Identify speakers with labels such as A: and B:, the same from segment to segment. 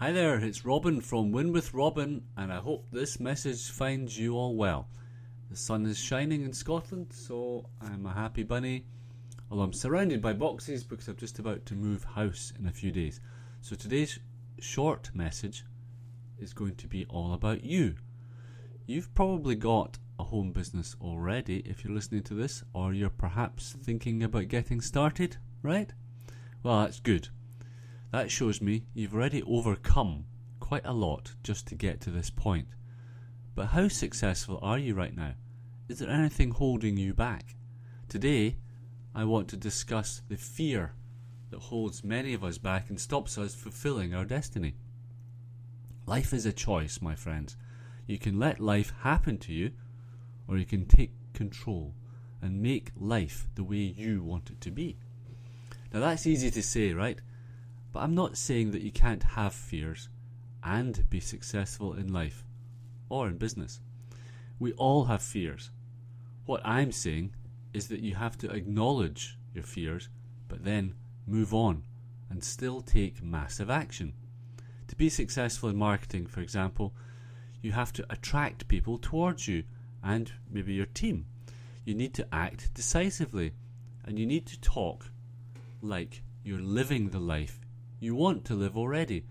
A: Hi there, it's Robin from Win with Robin, and I hope this message finds you all well. The sun is shining in Scotland, so I'm a happy bunny. Although I'm surrounded by boxes because I'm just about to move house in a few days. So today's short message is going to be all about you. You've probably got a home business already if you're listening to this, or you're perhaps thinking about getting started, right? Well, that's good that shows me you've already overcome quite a lot just to get to this point. But how successful are you right now? Is there anything holding you back? Today, I want to discuss the fear that holds many of us back and stops us fulfilling our destiny. Life is a choice, my friends. You can let life happen to you, or you can take control and make life the way you want it to be. Now, that's easy to say, right? But I'm not saying that you can't have fears and be successful in life or in business. We all have fears. What I'm saying is that you have to acknowledge your fears, but then move on and still take massive action. To be successful in marketing, for example, you have to attract people towards you and maybe your team. You need to act decisively and you need to talk like you're living the life you want to live already.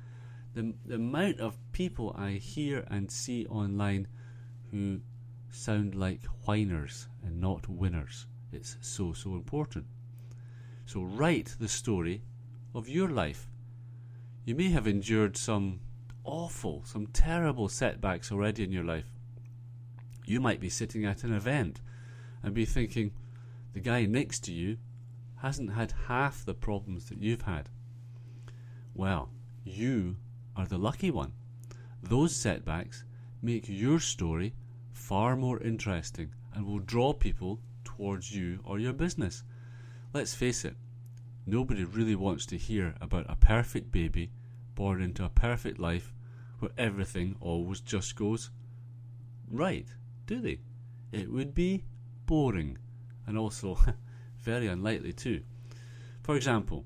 A: The, the amount of people I hear and see online who sound like whiners and not winners. It's so, so important. So write the story of your life. You may have endured some awful, some terrible setbacks already in your life. You might be sitting at an event and be thinking, the guy next to you hasn't had half the problems that you've had. Well, you are the lucky one. Those setbacks make your story far more interesting and will draw people towards you or your business. Let's face it, nobody really wants to hear about a perfect baby born into a perfect life where everything always just goes right, do they? It would be boring and also very unlikely too. For example,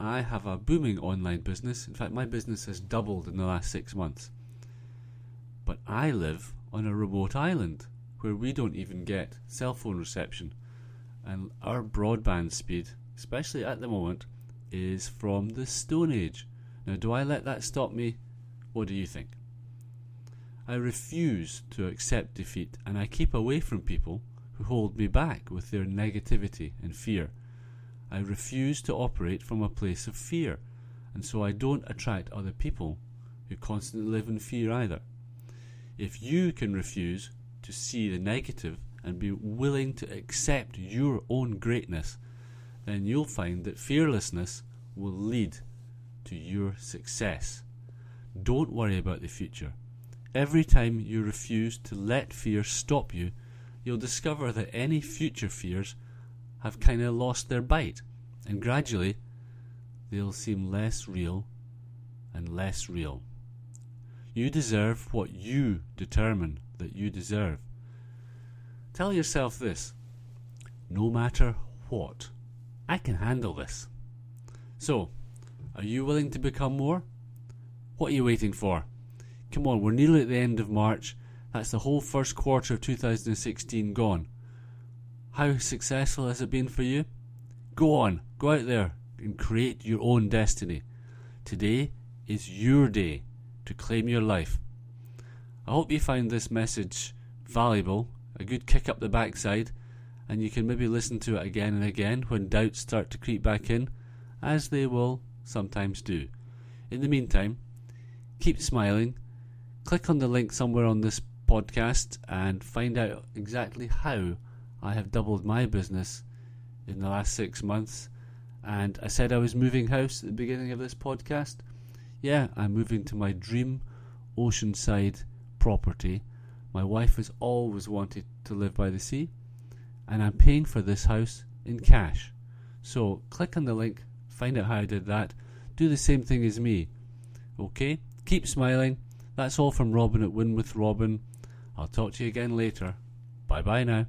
A: I have a booming online business. In fact, my business has doubled in the last six months. But I live on a remote island where we don't even get cell phone reception. And our broadband speed, especially at the moment, is from the Stone Age. Now, do I let that stop me? What do you think? I refuse to accept defeat and I keep away from people who hold me back with their negativity and fear. I refuse to operate from a place of fear, and so I don't attract other people who constantly live in fear either. If you can refuse to see the negative and be willing to accept your own greatness, then you'll find that fearlessness will lead to your success. Don't worry about the future. Every time you refuse to let fear stop you, you'll discover that any future fears have kind of lost their bite, and gradually they'll seem less real and less real. You deserve what you determine that you deserve. Tell yourself this no matter what, I can handle this. So, are you willing to become more? What are you waiting for? Come on, we're nearly at the end of March. That's the whole first quarter of 2016 gone. How successful has it been for you? Go on, go out there and create your own destiny. Today is your day to claim your life. I hope you find this message valuable, a good kick up the backside, and you can maybe listen to it again and again when doubts start to creep back in, as they will sometimes do. In the meantime, keep smiling. Click on the link somewhere on this podcast and find out exactly how I have doubled my business in the last six months. And I said I was moving house at the beginning of this podcast. Yeah, I'm moving to my dream oceanside property. My wife has always wanted to live by the sea, and I'm paying for this house in cash. So click on the link, find out how I did that. Do the same thing as me. Okay? Keep smiling. That's all from Robin at Win with Robin. I'll talk to you again later. Bye bye now.